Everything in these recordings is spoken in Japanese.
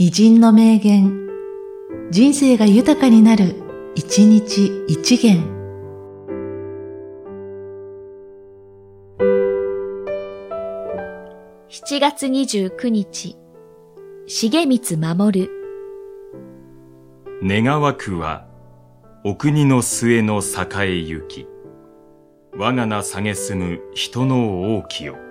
偉人の名言、人生が豊かになる、一日一元。7月29日、重光守願わくは、お国の末の栄行き。我が名下げすむ人の王きよ。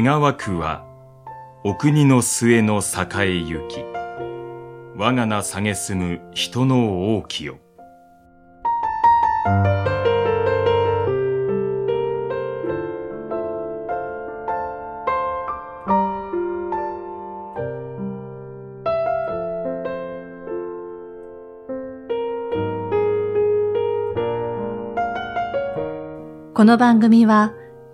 願わくは、お国の末の栄え行き。我が名下げすむ人の王きよ。この番組は、